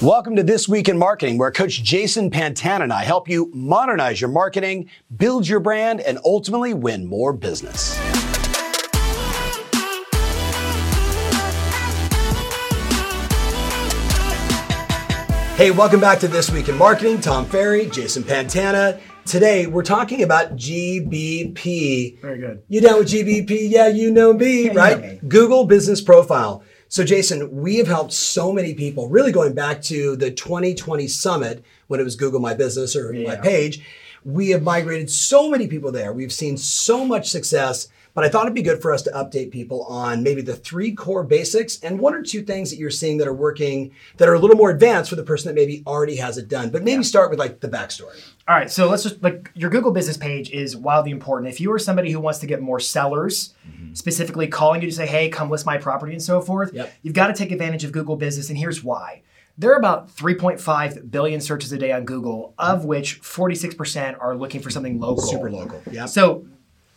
Welcome to This Week in Marketing, where Coach Jason Pantana and I help you modernize your marketing, build your brand, and ultimately win more business. Hey, welcome back to This Week in Marketing. Tom Ferry, Jason Pantana. Today, we're talking about GBP. Very good. You down with GBP? Yeah, you know me, right? know me. Google Business Profile. So, Jason, we have helped so many people, really going back to the 2020 summit when it was Google My Business or My Page. We have migrated so many people there. We've seen so much success. But I thought it'd be good for us to update people on maybe the three core basics and one or two things that you're seeing that are working that are a little more advanced for the person that maybe already has it done. But maybe start with like the backstory. All right, so let's just like your Google business page is wildly important. If you are somebody who wants to get more sellers, mm-hmm. specifically calling you to say, hey, come list my property and so forth, Yep. you've got to take advantage of Google business. And here's why. There are about 3.5 billion searches a day on Google, of which 46% are looking for something local. Super local. Yeah. So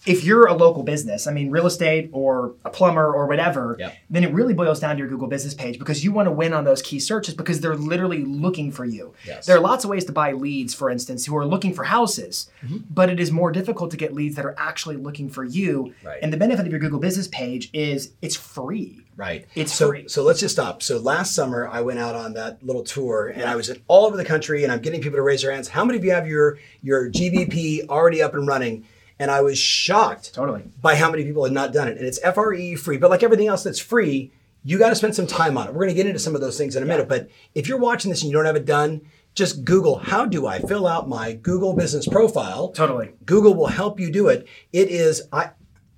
if you're a local business, I mean, real estate or a plumber or whatever, Yep. then it really boils down to your Google business page because you want to win on those key searches because they're literally looking for you. Yes. There are lots of ways to buy leads, for instance, who are looking for houses, Mm-hmm. but it is more difficult to get leads that are actually looking for you. Right. And the benefit of your Google business page is it's free. Right. It's so, free. So let's just stop. So last summer I went out on that little tour and I was in all over the country and I'm getting people to raise their hands. How many of you have your your GBP already up and running? And I was shocked Totally. by how many people had not done it. And it's FRE free, but like everything else that's free, you got to spend some time on it. We're going to get into some of those things in a minute. But if you're watching this and you don't have it done, just Google how do I fill out my Google business profile. Totally. Google will help you do it. It is I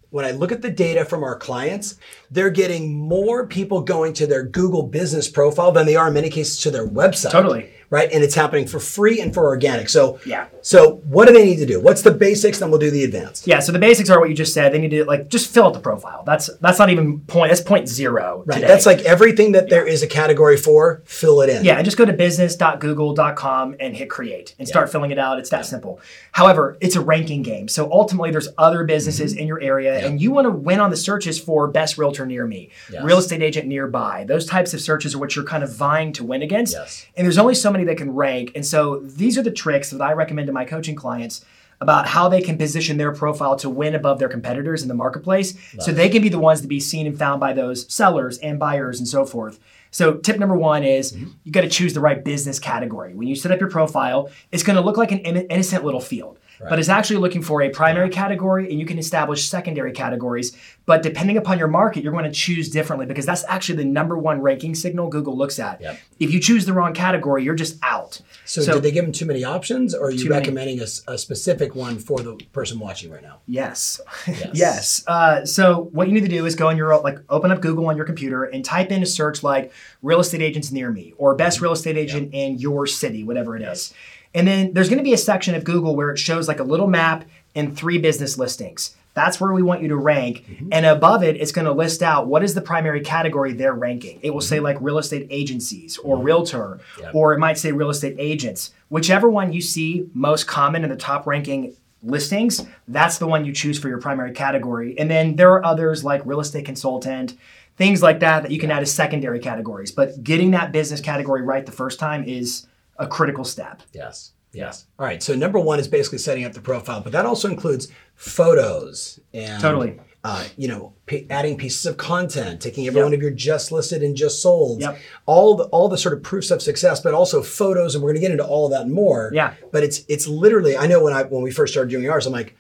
when I look at the data from our clients, they're getting more people going to their Google business profile than they are in many cases to their website. Totally. Right? And it's happening for free and for organic. So Yeah. So what do they need to do? What's the basics? Then we'll do the advanced. Yeah, so the basics are what you just said. They need to like just fill out the profile. That's that's not even point. That's point zero. Right. today. That's like everything that there is a category for, fill it in. Yeah, and just go to business.google.com and hit create and start filling it out. It's that simple. However, it's a ranking game. So ultimately, there's other businesses mm-hmm. in your area, and you want to win on the searches for best realtor near me, Yes. real estate agent nearby. Those types of searches are what you're kind of vying to win against. Yes. And there's only so many that can rank. And so these are the tricks that I recommend to my coaching clients about how they can position their profile to win above their competitors in the marketplace so they can be the ones to be seen and found by those sellers and buyers and so forth. So tip number one is mm-hmm. you got to choose the right business category. When you set up your profile, it's going to look like an innocent little field, but it's actually looking for a primary category and you can establish secondary categories. But depending upon your market, you're going to choose differently because that's actually the number one ranking signal Google looks at. Yep. If you choose the wrong category, you're just out. So, did they give them too many options or are you recommending a, a specific one for the person watching right now? Yes. Yes. Yes. Uh, so what you need to do is go on your like open up Google on your computer and type in a search like real estate agents near me or best real estate agent in your city, whatever it is. And then there's going to be a section of Google where it shows like a little map and three business listings. That's where we want you to rank. Mm-hmm. And above it, it's going to list out what is the primary category they're ranking. It will say mm-hmm. like real estate agencies or mm-hmm. realtor, or it might say real estate agents. Whichever one you see most common in the top ranking listings, that's the one you choose for your primary category. And then there are others like real estate consultant, things like that that you can add as secondary categories. But getting that business category right the first time is a critical step. Yes. Yes. All right. So number one is basically setting up the profile, but that also includes photos and Totally. Uh, you know, p- adding pieces of content, taking every Yep. one of your just listed and just sold, Yep. all the all the sort of proofs of success, but also photos, and we're going to get into all of that and more. Yeah. But it's it's literally, I know when I when we first started doing ours, I'm like,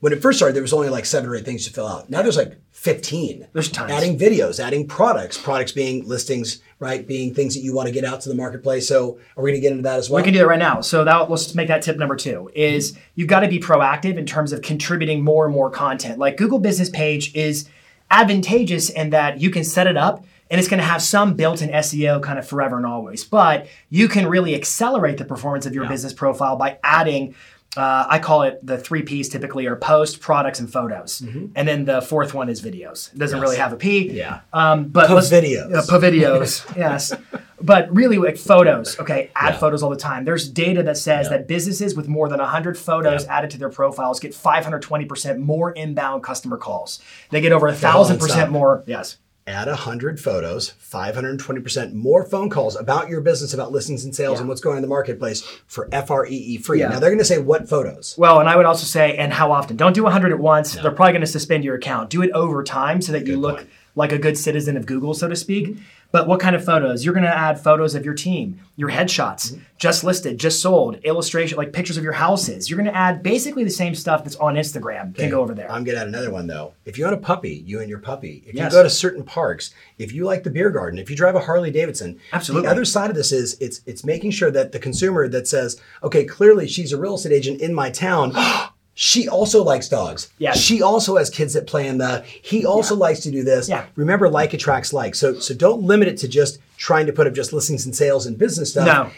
when it first started, there was only like seven or eight things to fill out. Now there's like 15. There's tons. Adding videos, adding products, products being listings, right? Being things that you want to get out to the marketplace. So are we going to get into that as well? We can do that right now. So that let's make that tip number two is you've got to be proactive in terms of contributing more and more content. Like Google Business Page is advantageous in that you can set it up and it's going to have some built-in SEO kind of forever and always. But you can really accelerate the performance of your business profile by adding. Uh, I call it the three P's typically are post, products, and photos. And then the fourth one is videos. It doesn't really have a P. Yeah. Um, but videos. Po videos. yes. But really, like photos. Okay, add Yeah. photos all the time. There's data that says Yeah. that businesses with more than 100 photos Yeah. added to their profiles get 520% more inbound customer calls. They get over a 1,000% more. Yes. Add 100 photos, 520% more phone calls about your business, about listings and sales Yeah. and what's going on in the marketplace for FREE free. Yeah. Now they're going to say what photos? Well, and I would also say, and how often? Don't do 100 at once. They're probably going to suspend your account. Do it over time so that you look point. like a good citizen of Google, so to speak. Mm-hmm. But what kind of photos? You're going to add photos of your team, your headshots, Mm-hmm. just listed, just sold, illustration, like pictures of your houses. You're going to add basically the same stuff that's on Instagram. Can go over there. I'm going to add another one though. If you own a puppy, you and your puppy. If Yes. you go to certain parks, if you like the beer garden, if you drive a Harley Davidson, Absolutely. The other side of this is it's it's making sure that the consumer that says, okay, clearly she's a real estate agent in my town. She also likes dogs. Yeah. She also has kids that play in the. He also likes to do this. Yeah. Remember, like attracts like. So so don't limit it to just trying to put up just listings and sales and business stuff No.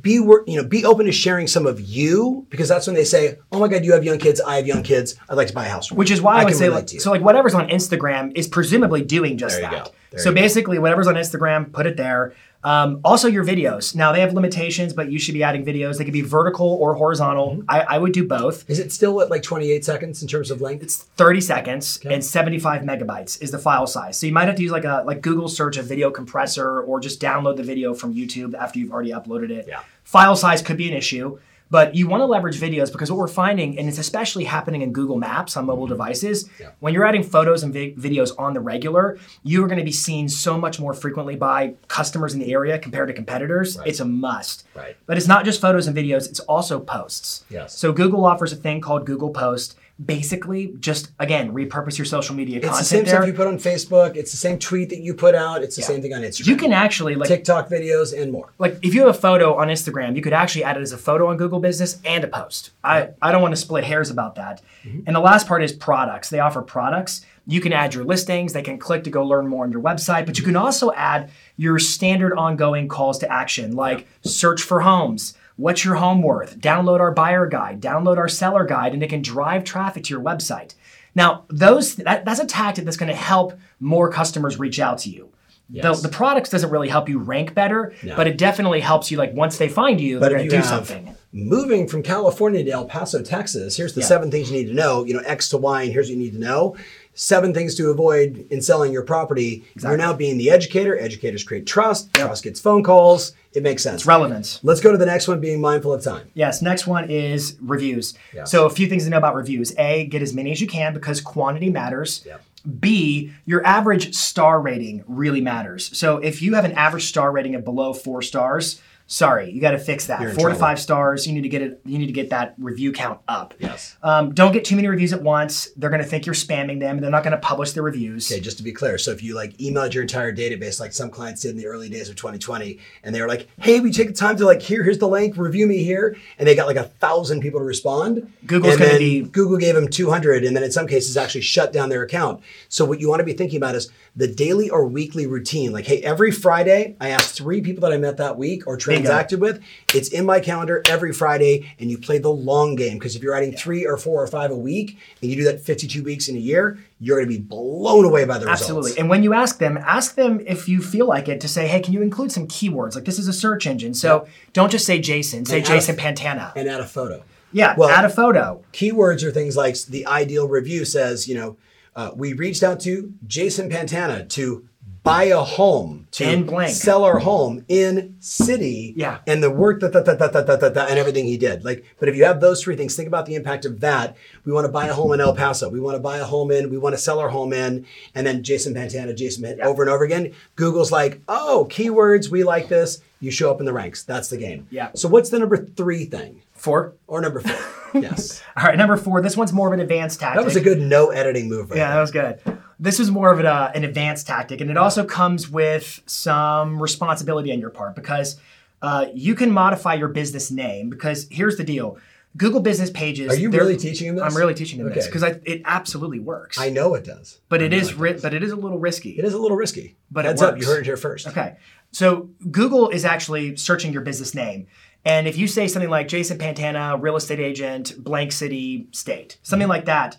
be you know be open to sharing some of you because that's when they say oh my god you have young kids i have young kids i'd like to buy a house Which is why I, would say, like, to so like whatever's on Instagram is presumably doing just There you that. so you go. basically, whatever's on Instagram, put it there. Um, also, your videos. Now they have limitations, but you should be adding videos. They could be vertical or horizontal. Mm-hmm. I, I would do both. is it still at like 28 seconds in terms of length It's 30 seconds and 75 megabytes is the file size. So you might have to use like a like Google search a video compressor or just download the video from YouTube after you've already uploaded it. Yeah. File size could be an issue, but you want to leverage videos because what we're finding, and it's especially happening in Google Maps on mobile devices, Yeah. when you're adding photos and vi- videos on the regular, you are going to be seen so much more frequently by customers in the area compared to competitors. Right. It's a must. Right. But it's not just photos and videos, it's also posts. Yes. So Google offers a thing called Google Post. Basically, just again, repurpose your social media content. it's the same there. stuff you put on facebook it's the same tweet that you put out it's the Yeah. same thing on instagram you can actually like tiktok videos and more like if you have a photo on Instagram, you could actually add it as a photo on Google Business and a post. I, I don't want to split hairs about that. Mm-hmm. And the last part is products. They offer products. You can add your listings. They can click to go learn more on your website, but you can also add your standard ongoing calls to action, like search for homes. What's your home worth? Download our buyer guide, download our seller guide, and it can drive traffic to your website. Now, those that, that's a tactic that's going to help more customers reach out to you. Yes. The, the products doesn't really help you rank better, No. but it definitely helps you. Like once they find you, but they're going to do something. moving from california to el paso texas here's the Yeah. seven things you need to know you know x to y and here's what you need to know seven things to avoid in selling your property you're now being the educator educators create trust trust gets phone calls it makes sense Relevance. let's go to the next one being mindful of time Yes. Next one is reviews. Yeah. So a few things to know about reviews. A, get as many as you can because quantity matters. Yep. B, your average star rating really matters. So if you have an average star rating of below four stars, sorry, you got to fix that. You're Four to trouble. five stars, you need to get it. You need to get that review count up. Yes. Um, don't get too many reviews at once. They're going to think you're spamming them. and They're not going to publish the reviews. Okay, just to be clear, so if you like emailed your entire database, like some clients did in the early days of 2020, and they were like, "Hey, we take the time to like here, here's the link, review me here," and they got like a thousand people to respond. Google's gonna be- Google gave them 200, and then in some cases actually shut down their account. So what you want to be thinking about is the daily or weekly routine. Like, hey, every Friday, I ask three people that I met that week or transacted with. It's in my calendar every Friday, and you play the long game because if you're adding three or four or five a week, and you do that 52 weeks in a year, you're going to be blown away by the results. Absolutely. And when you ask them, ask them if you feel like it to say, hey, can you include some keywords? Like this is a search engine. So don't just say Jason, say add a- Jason Pantana. and add a photo. yeah, well- add a photo. Keywords are things like the ideal review says, you know, uh, we reached out to Jason Pantana to buy a home to and blank. sell our home in city yeah. and the work that, that, that, that, that, that, that, and everything he did. Like, but if you have those three things, think about the impact of that. We want to buy a home in El Paso. We want to buy a home in, we want to sell our home in. And then Jason Pantana, Jason yeah. over and over again. Google's like, oh, keywords, we like this. You show up in the ranks. That's the game. Yeah. So what's the number three thing? Four. Or number four. yes. All right, number four. This one's more of an advanced tactic. That was a good no editing move. Right yeah, there. that was good. This is more of an, uh, an advanced tactic, and it also comes with some responsibility on your part because uh, you can modify your business name. Because here's the deal: Google Business Pages. Are you really teaching him this? I'm really teaching them this because it absolutely works. I know it does. but I it ri- but it is a little risky. It is a little risky. But it Heads up, you heard it here first. Okay. So Google is actually searching your business name. And if you say something like Jason Pantana, real estate agent, blank city, state, something like that,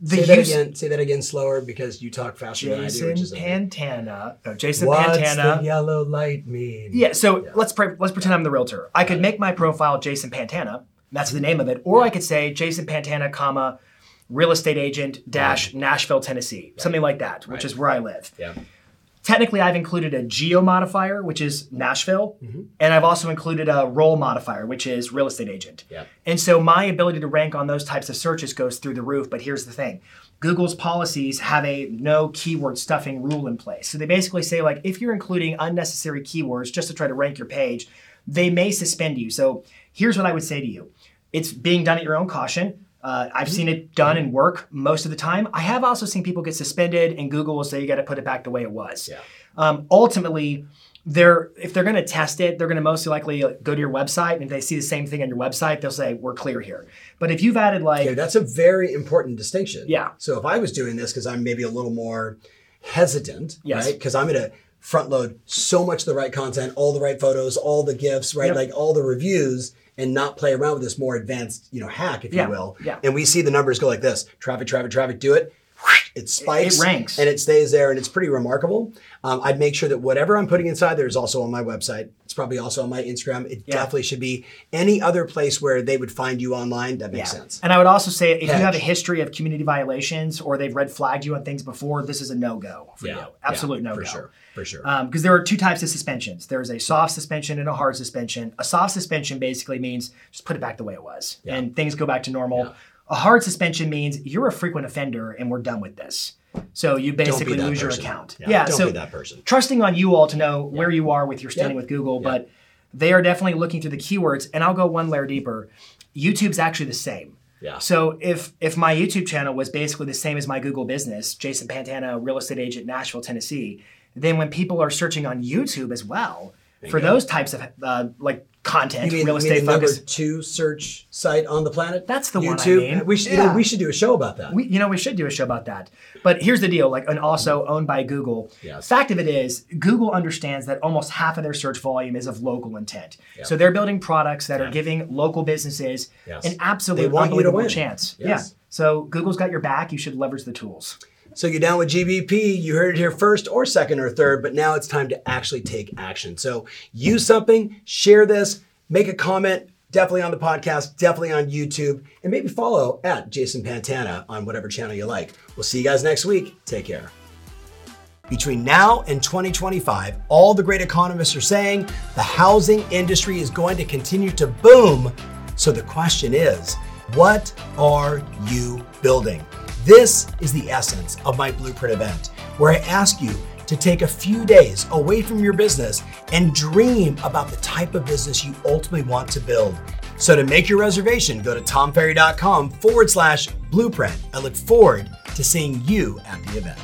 the Say that use again. Say that again slower because you talk faster than I do, Jason which is okay. Pantana, no, Jason What's Pantana. the yellow light mean? Yeah, so let's pre- let's pretend I'm the realtor. I could make my profile Jason Pantana. That's the mm-hmm. name of it. Or I could say Jason Pantana, comma, real estate agent dash Nashville, Tennessee, something like that, which Right. is where I live. Yeah. Technically I've included a geo modifier, which is Nashville, Mm-hmm. and I've also included a role modifier, which is real estate agent. Yeah. And so my ability to rank on those types of searches goes through the roof. But here's the thing Google's policies have a no keyword stuffing rule in place. So they basically say, like, if you're including unnecessary keywords just to try to rank your page, they may suspend you. So here's what I would say to you it's being done at your own caution. Uh, I've seen it done and work most of the time. I have also seen people get suspended, and Google will say you got to put it back the way it was. Yeah. Um, ultimately, they're if they're going to test it, they're going to most likely go to your website, and if they see the same thing on your website, they'll say we're clear here. But if you've added like Okay, that's a very important distinction. Yeah. So if I was doing this because I'm maybe a little more hesitant, Yes. right? Because I'm going to front load so much of the right content, all the right photos, all the gifs, right? Yep. Like all the reviews and not play around with this more advanced, you know, hack, if Yeah, you will. yeah. And we see the numbers go like this: traffic, traffic, traffic. Do it. It spikes, It ranks. and it stays there, and it's pretty remarkable. Um, I'd make sure that whatever I'm putting inside there is also on my website. Probably also on my Instagram. It Yeah. definitely should be any other place where they would find you online. That makes sense. And I would also say if you have a history of community violations or they've red flagged you on things before, this is a no go for you. Absolute no go. for sure, for sure. Um, because there are two types of suspensions. There's a soft suspension and a hard suspension. A soft suspension basically means just put it back the way it was and things go back to normal. Yeah. A hard suspension means you're a frequent offender and we're done with this. So you basically lose your account. Yeah, don't so be that person. trusting on you all to know where you are with your standing Yeah. with Google, but they are definitely looking through the keywords. And I'll go one layer deeper. YouTube's actually the same. Yeah. So if if my YouTube channel was basically the same as my Google business, Jason Pantana, real estate agent, Nashville, Tennessee, then when people are searching on YouTube as well for those types of uh, like content, mean, real estate focus, two search site on the planet? That's the one I mean. We should, you know, we should do a show about that. we you know we should do a show about that. But here's the deal: like, and also owned by Google. Yes. Fact of it is, Google understands that almost half of their search volume is of local intent. So they're building products that are giving local businesses Yes. an absolute They want you to unbelievable chance. Yes. Yeah. So Google's got your back. You should leverage the tools. So you're down with GBP. You heard it here first, or second, or third. But now it's time to actually take action. So use something, share this, make a comment. Definitely on the podcast, definitely on YouTube, and maybe follow at Jason Pantana on whatever channel you like. We'll see you guys next week. Take care. Between now and 2025, all the great economists are saying the housing industry is going to continue to boom. So the question is, what are you building? This is the essence of my Blueprint event, where I ask you to take a few days away from your business and dream about the type of business you ultimately want to build. So to make your reservation, go to tomferry.com forward slash blueprint. I look forward to seeing you at the event.